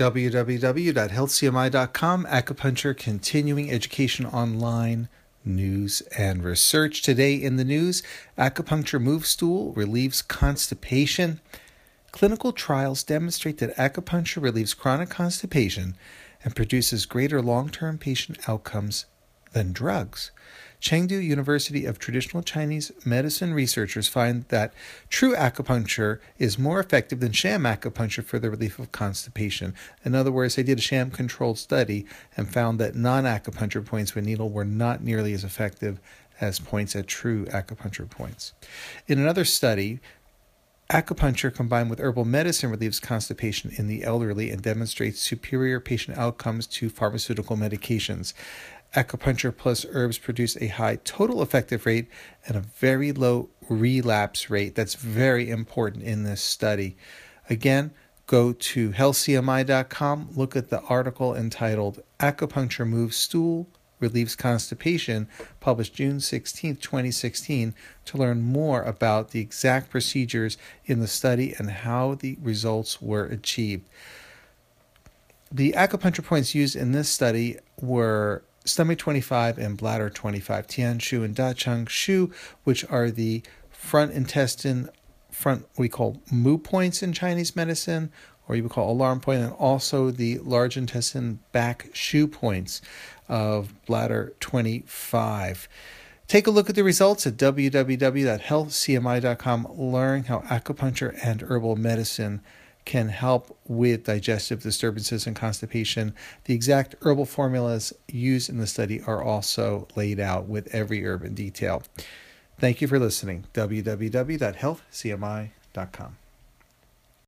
www.healthcmi.com, acupuncture continuing education online, news and research. Today in the news, acupuncture move stool relieves constipation. Clinical trials demonstrate that acupuncture relieves chronic constipation and produces greater long term patient outcomes than drugs. Chengdu University of Traditional Chinese Medicine researchers find that true acupuncture is more effective than sham acupuncture for the relief of constipation. In other words, they did a sham controlled study and found that non acupuncture points with needle were not nearly as effective as points at true acupuncture points. In another study, Acupuncture combined with herbal medicine relieves constipation in the elderly and demonstrates superior patient outcomes to pharmaceutical medications. Acupuncture plus herbs produce a high total effective rate and a very low relapse rate. That's very important in this study. Again, go to healthcmi.com, look at the article entitled Acupuncture Moves Stool Relieves Constipation, published June 16, 2016, to learn more about the exact procedures in the study and how the results were achieved. The acupuncture points used in this study were stomach 25 and bladder 25, Tian Shu and Da Chang Shu, which are the front intestine, front we call mu points in Chinese medicine, or you would call alarm point, and also the large intestine back shu points of bladder 25. Take a look at the results at www.healthcmi.com. Learn how acupuncture and herbal medicine can help with digestive disturbances and constipation. The exact herbal formulas used in the study are also laid out with every herb in detail. Thank you for listening. www.healthcmi.com.